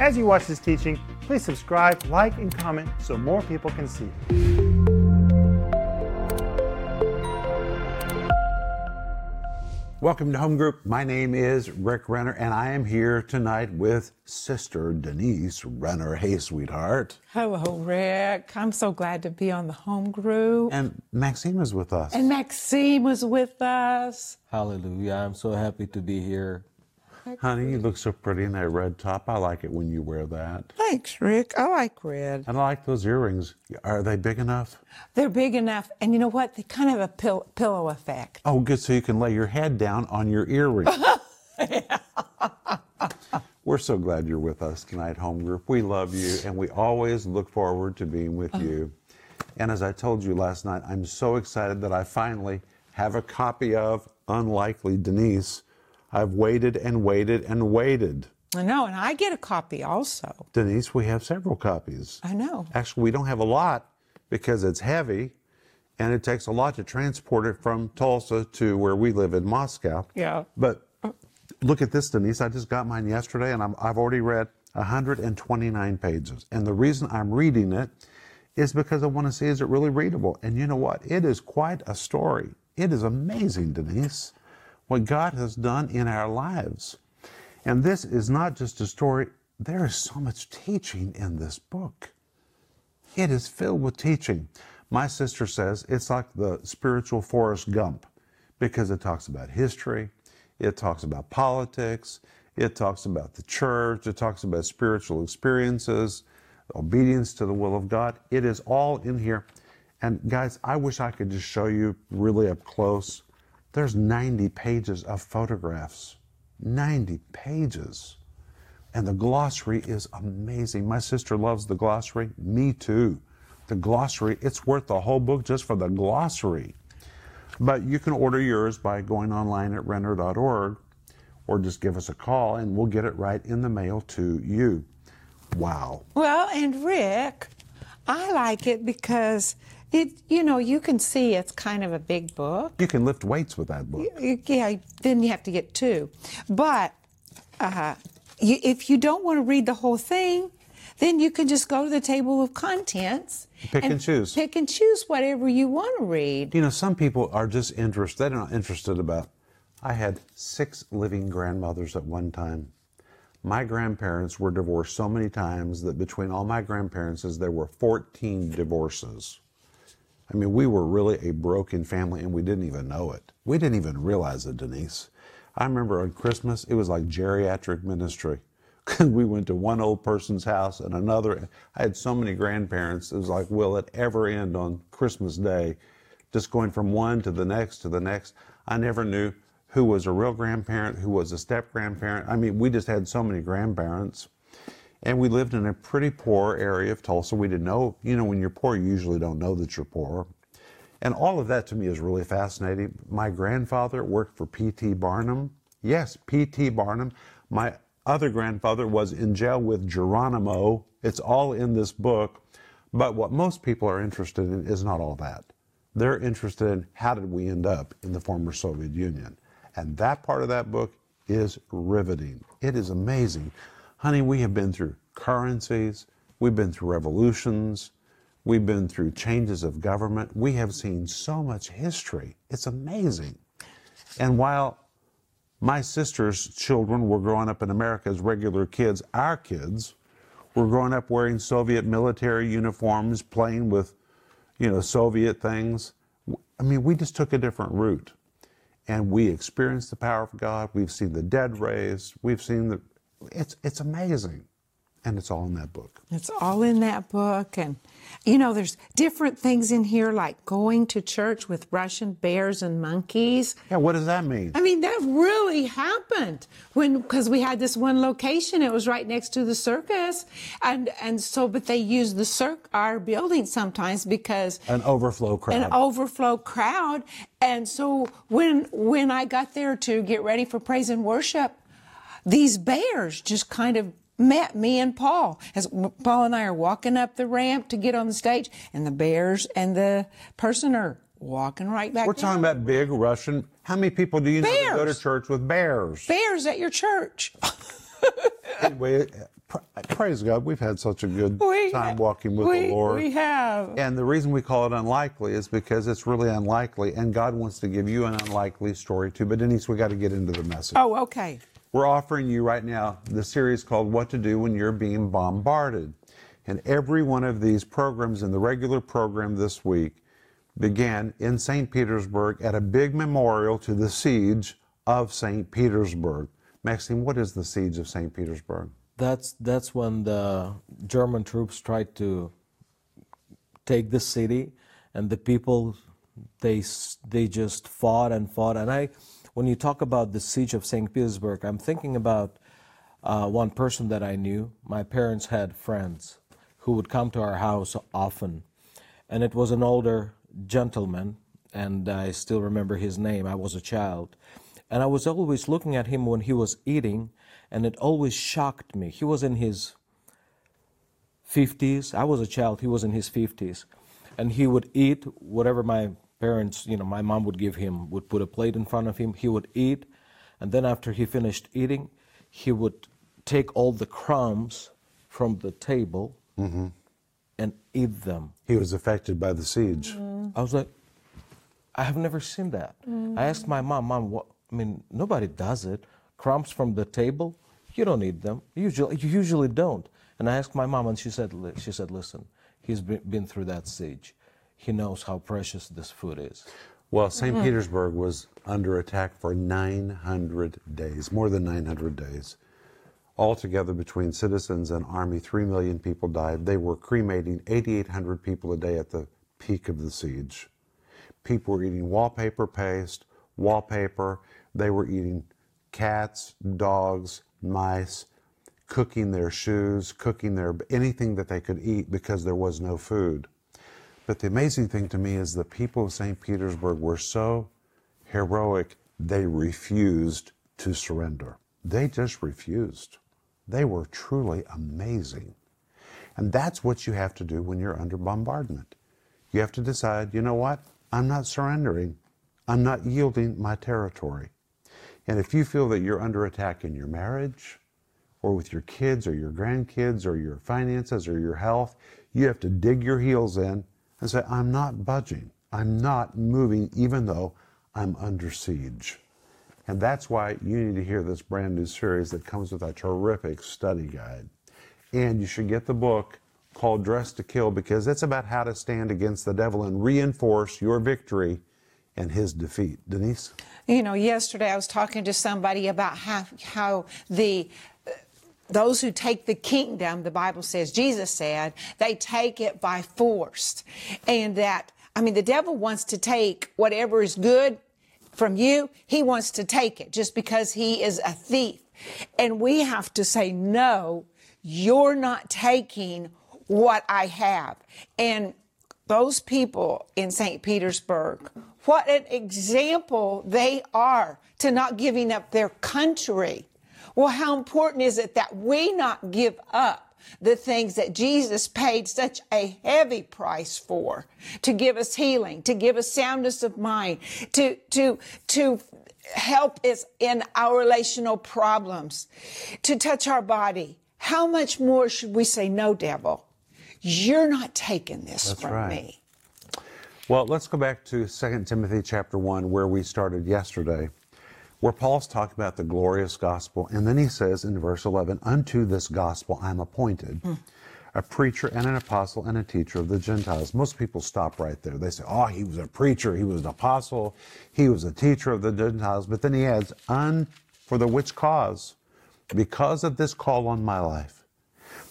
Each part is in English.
As you watch this teaching, please subscribe, like, and comment so more people can see. Welcome to Home Group. My name is Rick Renner, and I am here tonight with Sister Denise Renner. Hey, sweetheart. Hello, Rick. I'm so glad to be on the home group. And Maxine is with us. And Maxine was with us. Hallelujah. I'm so happy to be here. Honey, you look so pretty in that red top. I like it when you wear that. Thanks, Rick. I like red. And I like those earrings. Are they big enough? They're big enough. And you know what? They kind of have a pill- pillow effect. Oh, good. So you can lay your head down on your earring. We're so glad you're with us tonight, Home Group. We love you, and we always look forward to being with oh. you. And as I told you last night, I'm so excited that I finally have a copy of Unlikely Denise. I've waited and waited and waited. I know. And I get a copy also. Denise, we have several copies. I know. Actually, we don't have a lot because it's heavy and it takes a lot to transport it from Tulsa to where we live in Moscow. Yeah. But look at this, Denise. I just got mine yesterday and I'm, I've already read 129 pages. And the reason I'm reading it is because I want to see is it really readable? And you know what? It is quite a story. It is amazing, Denise, what God has done in our lives. And this is not just a story, there is so much teaching in this book. It is filled with teaching. My sister says it's like the spiritual Forrest Gump because it talks about history, it talks about politics, it talks about the church, it talks about spiritual experiences, obedience to the will of God. It is all in here. And guys, I wish I could just show you really up close. There's 90 pages of photographs. 90 pages. And the glossary is amazing. My sister loves the glossary. Me too. The glossary, it's worth the whole book just for the glossary. But you can order yours by going online at renner.org or just give us a call and we'll get it right in the mail to you. Wow. Well, and Rick, I like it because it, you know, you can see it's kind of a big book. You can lift weights with that book. Yeah, then you have to get two. But uh, you, if you don't want to read the whole thing, then you can just go to the table of contents. Pick and choose. Pick and choose whatever you want to read. You know, some people are just interested, they're not interested about. I had six living grandmothers at one time. My grandparents were divorced so many times that between all my grandparents, there were 14 divorces. I mean, we were really a broken family and we didn't even know it. We didn't even realize it, Denise. I remember on Christmas, it was like geriatric ministry. we went to one old person's house and another. I had so many grandparents. It was like, will it ever end on Christmas Day? Just going from one to the next to the next. I never knew who was a real grandparent, who was a step grandparent. I mean, we just had so many grandparents. And we lived in a pretty poor area of Tulsa. We didn't know, you know, when you're poor, you usually don't know that you're poor. And all of that to me is really fascinating. My grandfather worked for P.T. Barnum. Yes, P.T. Barnum. My other grandfather was in jail with Geronimo. It's all in this book. But what most people are interested in is not all that. They're interested in how did we end up in the former Soviet Union. And that part of that book is riveting. It is amazing. Honey, we have been through currencies, we've been through revolutions, we've been through changes of government. We have seen so much history. It's amazing. And while my sister's children were growing up in America as regular kids, our kids were growing up wearing Soviet military uniforms, playing with, you know, Soviet things. I mean, we just took a different route and we experienced the power of God. We've seen the dead raised. We've seen the, it's, it's amazing. And it's all in that book. It's all in that book. And, you know, there's different things in here like going to church with Russian bears and monkeys. Yeah, what does that mean? I mean, that really happened when, because we had this one location, it was right next to the circus. And, and so, but they used the circ, our building sometimes because An overflow crowd. an overflow crowd. And so when, when I got there to get ready for praise and worship, these bears just kind of met me and Paul as Paul and I are walking up the ramp to get on the stage, and the bears and the person are walking right back. We're down. talking about big Russian. How many people do you know that go to church with bears? bears at your church. Anyway, Praise God, we've had such a good We time walking with we, the Lord. We have. And the reason we call it unlikely is because it's really unlikely, and God wants to give you an unlikely story too. But Denise, we got to get into the message. Oh, okay. We're offering you right now the series called What to Do When You're Being Bombarded. And every one of these programs in the regular program this week began in St. Petersburg at a big memorial to the siege of St. Petersburg. Maxine, what is the siege of St. Petersburg? That's that's when the German troops tried to take the city, and the people they they just fought and fought. And I, when you talk about the siege of Saint Petersburg, I'm thinking about uh, one person that I knew. My parents had friends who would come to our house often, and it was an older gentleman, and I still remember his name. I was a child, and I was always looking at him when he was eating, and it always shocked me. He was in his 50s. I was a child, he was in his 50s. And he would eat whatever my parents, you know, my mom would give him, would put a plate in front of him. He would eat. And then after he finished eating, he would take all the crumbs from the table mm-hmm. and eat them. He was affected by the siege. Mm. I was like, I have never seen that. Mm. I asked my mom, Mom, what? I mean, nobody does it. Crumbs from the table, you don't eat them. Usually, you usually don't. And I asked my mom, and she said, she said, listen, he's been, been through that siege. He knows how precious this food is. Well, saint Petersburg was under attack for 900 days, more than 900 days. Altogether, between citizens and army, 3 million people died. They were cremating 8,800 people a day at the peak of the siege. People were eating wallpaper paste, wallpaper. They were eating cats, dogs, mice, cooking their shoes, cooking their anything that they could eat because there was no food. But the amazing thing to me is the people of St. Petersburg were so heroic, they refused to surrender. They just refused. They were truly amazing. And that's what you have to do when you're under bombardment. You have to decide, you know what? I'm not surrendering. I'm not yielding my territory. And if you feel that you're under attack in your marriage, or with your kids, or your grandkids, or your finances, or your health, you have to dig your heels in and say, I'm not budging. I'm not moving, even though I'm under siege. And that's why you need to hear this brand new series that comes with a terrific study guide. And you should get the book called Dress to Kill because it's about how to stand against the devil and reinforce your victory and his defeat. Denise? You know, yesterday I was talking to somebody about how how the those who take the kingdom, the Bible says, Jesus said, they take it by force. And that, I mean, the devil wants to take whatever is good from you, he wants to take it just because he is a thief. And we have to say, no, you're not taking what I have. And those people in St. Petersburg, what an example they are to not giving up their country. Well, how important is it that we not give up the things that Jesus paid such a heavy price for to give us healing, to give us soundness of mind, to, to, to help us in our relational problems, to touch our body. How much more should we say, no, devil? You're not taking this That's from right. me. Well, let's go back to 2 Timothy chapter 1, where we started yesterday, where Paul's talking about the glorious gospel. And then he says in verse 11, Unto this gospel I'm appointed, hmm. a preacher and an apostle and a teacher of the Gentiles. Most people stop right there. They say, Oh, he was a preacher, he was an apostle, he was a teacher of the Gentiles. But then he adds, Un for the which cause? Because of this call on my life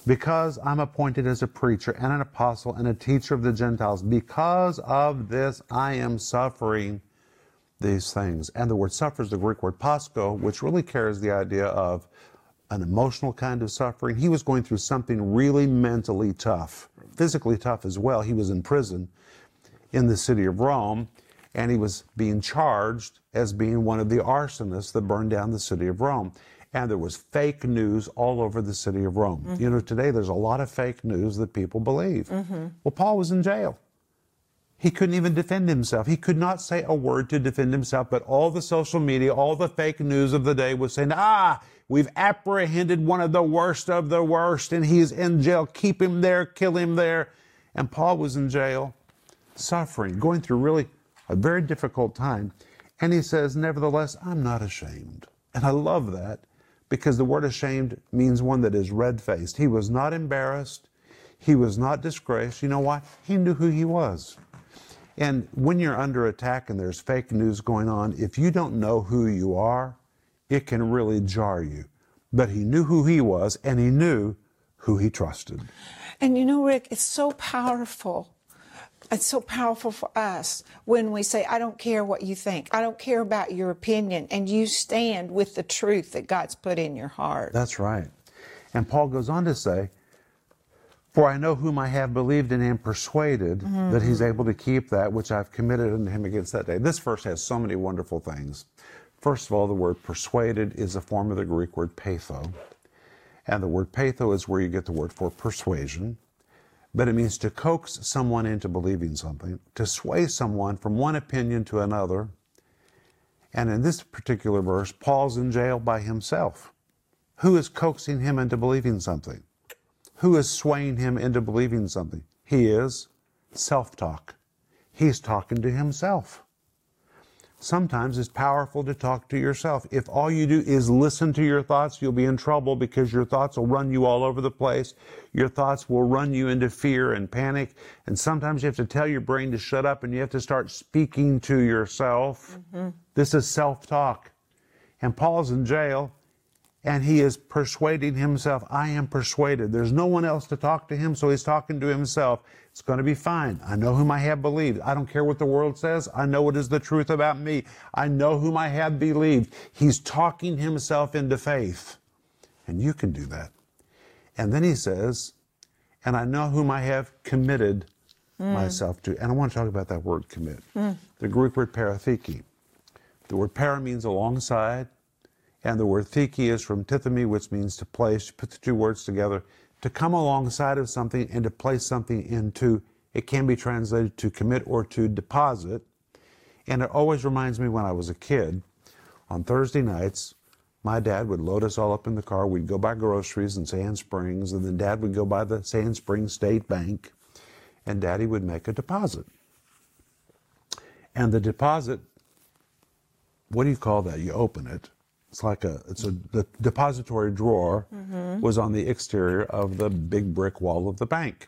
because I'm appointed as a preacher and an apostle and a teacher of the Gentiles, because of this I am suffering these things. And the word suffer is the Greek word pascho, which really carries the idea of an emotional kind of suffering. He was going through something really mentally tough, physically tough as well. He was in prison in the city of Rome, and he was being charged as being one of the arsonists that burned down the city of Rome. And there was fake news all over the city of Rome. You know, today there's a lot of fake news that people believe. Mm-hmm. Well, Paul was in jail. He couldn't even defend himself. He could not say a word to defend himself, but all the social media, all the fake news of the day was saying, ah, We've apprehended one of the worst of the worst, and he's in jail. Keep him there, kill him there. And Paul was in jail, suffering, going through really a very difficult time. And he says, Nevertheless, I'm not ashamed. And I love that because the word ashamed means one that is red faced. He was not embarrassed. He was not disgraced. You know why? He knew who he was. And when you're under attack and there's fake news going on, if you don't know who you are, it can really jar you. But he knew who he was and he knew who he trusted. And you know, Rick, it's so powerful. It's so powerful for us when we say, I don't care what you think. I don't care about your opinion. And you stand with the truth that God's put in your heart. That's right. And Paul goes on to say, For I know whom I have believed and am persuaded mm-hmm. that he's able to keep that which I've committed unto him against that day. This verse has so many wonderful things. First of all, the word persuaded is a form of the Greek word peitho. And the word peitho is where you get the word for persuasion. But it means to coax someone into believing something, to sway someone from one opinion to another. And in this particular verse, Paul's in jail by himself. Who is coaxing him into believing something? Who is swaying him into believing something? He is self talk. He's talking to himself. Sometimes it's powerful to talk to yourself. If all you do is listen to your thoughts, you'll be in trouble because your thoughts will run you all over the place. Your thoughts will run you into fear and panic. And sometimes you have to tell your brain to shut up and you have to start speaking to yourself. Mm-hmm. This is self talk. And Paul's in jail and he is persuading himself. I am persuaded. There's no one else to talk to him, so he's talking to himself. It's going to be fine. I know whom I have believed. I don't care what the world says. I know what is the truth about me. I know whom I have believed. He's talking himself into faith. And you can do that. And then he says, and I know whom I have committed hmm. myself to. And I want to talk about that word commit. Hmm. The Greek word paratheke. The word para means alongside, and the word theke is from tithemi, which means to place, put the two words together, to come alongside of something and to place something into. It can be translated to commit or to deposit. And it always reminds me when I was a kid, on Thursday nights, my dad would load us all up in the car. We'd go buy groceries in Sand Springs, and then dad would go by the Sand Springs State Bank, and daddy would make a deposit. And the deposit, what do you call that? You open it. It's like a, it's a, the depository drawer mm-hmm. was on the exterior of the big brick wall of the bank.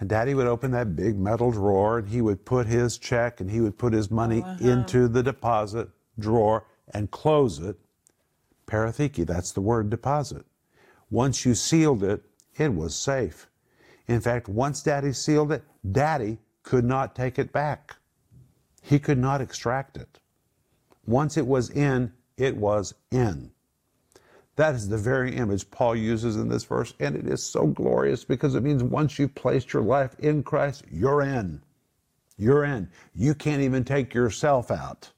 And daddy would open that big metal drawer and he would put his check and he would put his money into the deposit drawer and close it. Paratheke, that's the word deposit. Once you sealed it, it was safe. In fact, once daddy sealed it, daddy could not take it back. He could not extract it. Once it was in, it was in. That is the very image Paul uses in this verse, and it is so glorious because it means once you've placed your life in Christ, you're in. You're in. You can't even take yourself out.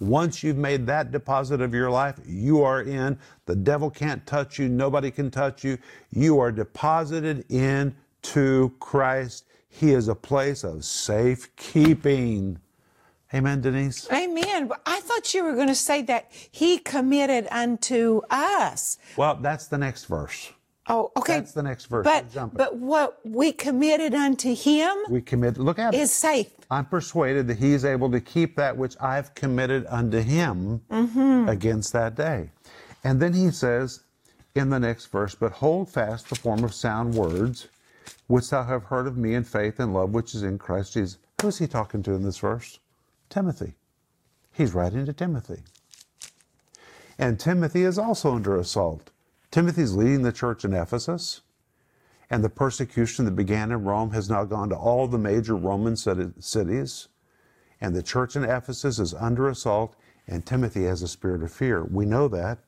Once you've made that deposit of your life, you are in. The devil can't touch you. Nobody can touch you. You are deposited into Christ. He is a place of safekeeping. Amen, Denise? Amen. I thought you were going to say that he committed unto us. Well, that's the next verse. Oh, okay. That's the next verse. But, but what we committed unto him We commit, look at is it. safe. I'm persuaded that he is able to keep that which I've committed unto him Mm-hmm. against that day. And then he says in the next verse, But hold fast the form of sound words, which thou have heard of me in faith and love which is in Christ Jesus. Who's he talking to in this verse? Timothy. He's writing to Timothy. And Timothy is also under assault. Timothy's leading the church in Ephesus. And the persecution that began in Rome has now gone to all the major Roman cities. And the church in Ephesus is under assault, and Timothy has a spirit of fear. We know that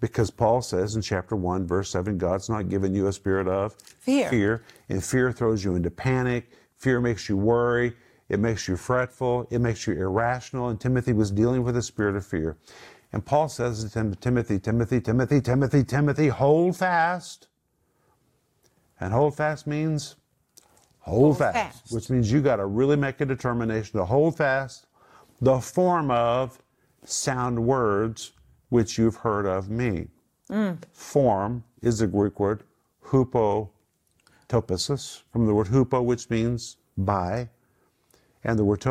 because Paul says in chapter 1, verse 7, God's not given you a spirit of Fear. Fear. And fear throws you into panic. Fear makes you worry. It makes you fretful. It makes you irrational. And Timothy was dealing with a spirit of fear. And Paul says to Tim- Timothy, Timothy, Timothy, Timothy, Timothy, hold fast. And hold fast means hold, Hold fast, fast. which means you got to really make a determination to hold fast the form of sound words which you've heard of me. Mm. Form is the Greek word hupotuposis, from the word hupo, which means by, and the word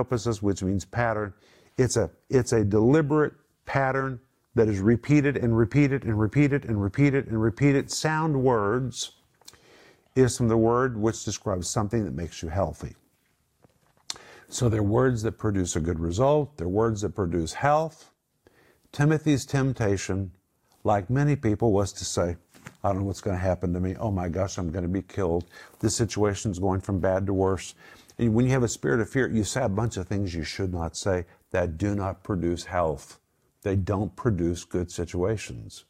which means pattern. It's a, it's a deliberate pattern that is repeated and repeated and repeated and repeated and repeated. Sound words is from the word which describes something that makes you healthy. So they're words that produce a good result, they're words that produce health. Timothy's temptation, like many people, was to say, I don't know what's going to happen to me. Oh my gosh, I'm going to be killed. This situation is going from bad to worse. And when you have a spirit of fear, you say a bunch of things you should not say that do not produce health. They don't produce good situations.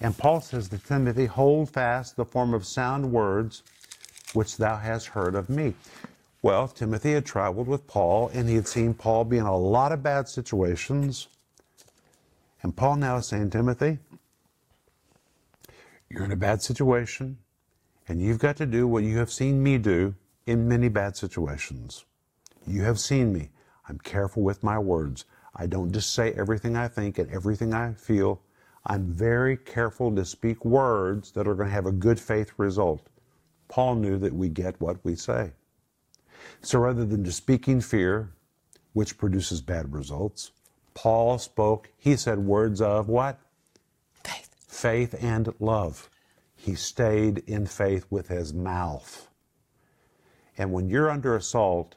And Paul says to Timothy, Hold fast the form of sound words which thou hast heard of me. Well, Timothy had traveled with Paul and he had seen Paul be in a lot of bad situations. And Paul now is saying, Timothy, you're in a bad situation and you've got to do what you have seen me do in many bad situations. You have seen me. I'm careful with my words. I don't just say everything I think and everything I feel. I'm very careful to speak words that are going to have a good faith result. Paul knew that we get what we say. So rather than just speaking fear, which produces bad results, Paul spoke, he said words of what? Faith. Faith and love. He stayed in faith with his mouth. And when you're under assault,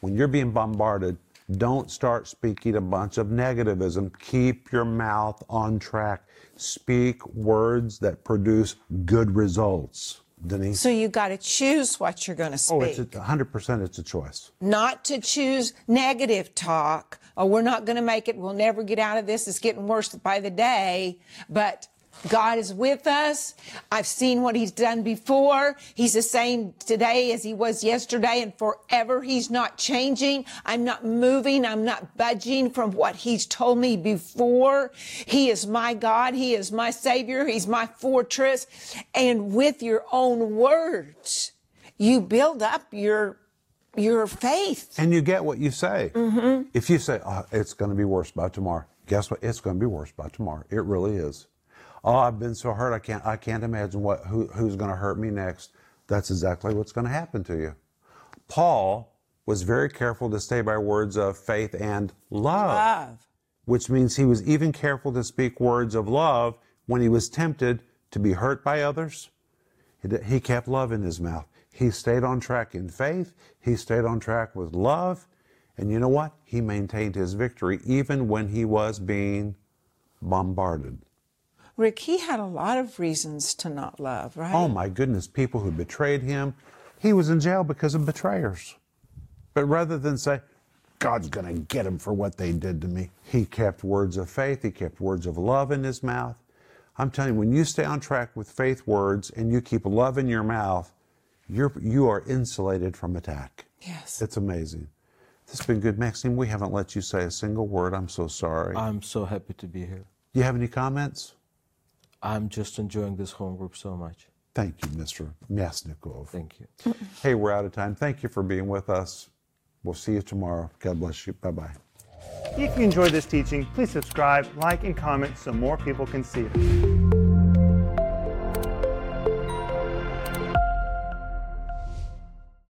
when you're being bombarded, don't start speaking a bunch of negativism. Keep your mouth on track. Speak words that produce good results. Denise? So you got to choose what you're going to speak. oh, it's a, 100% it's a choice. not to choose negative talk. Oh, we're not going to make it. We'll never get out of this. It's getting worse by the day. But God is with us. I've seen what he's done before. He's the same today as he was yesterday and forever. He's not changing. I'm not moving. I'm not budging from what he's told me before. He is my God. He is my savior. He's my fortress. And with your own words, you build up your your faith. And you get what you say. Mm-hmm. If you say, oh, it's going to be worse by tomorrow, guess what? It's going to be worse by tomorrow. It really is. Oh, I've been so hurt. I can't. I can't imagine what who, who's going to hurt me next. That's exactly what's going to happen to you. Paul was very careful to stay by words of faith and love, Love. which means he was even careful to speak words of love when he was tempted to be hurt by others. He He kept love in his mouth. He stayed on track in faith. He stayed on track with love. And you know what? He maintained his victory even when he was being bombarded. Rick, he had a lot of reasons to not love, right? Oh my goodness, people who betrayed him. He was in jail because of betrayers. But rather than say, God's going to get him for what they did to me, he kept words of faith, he kept words of love in his mouth. I'm telling you, when you stay on track with faith words and you keep love in your mouth, you're, you are insulated from attack. Yes. It's amazing. This has been good, Maxine. We haven't let you say a single word. I'm so sorry. I'm so happy to be here. Do you have any comments? I'm just enjoying this home group so much. Thank you, Mr. Masnikov. Thank you. Hey, we're out of time. Thank you for being with us. We'll see you tomorrow. God bless you. Bye bye. If you enjoyed this teaching, please subscribe, like, and comment so more people can see it.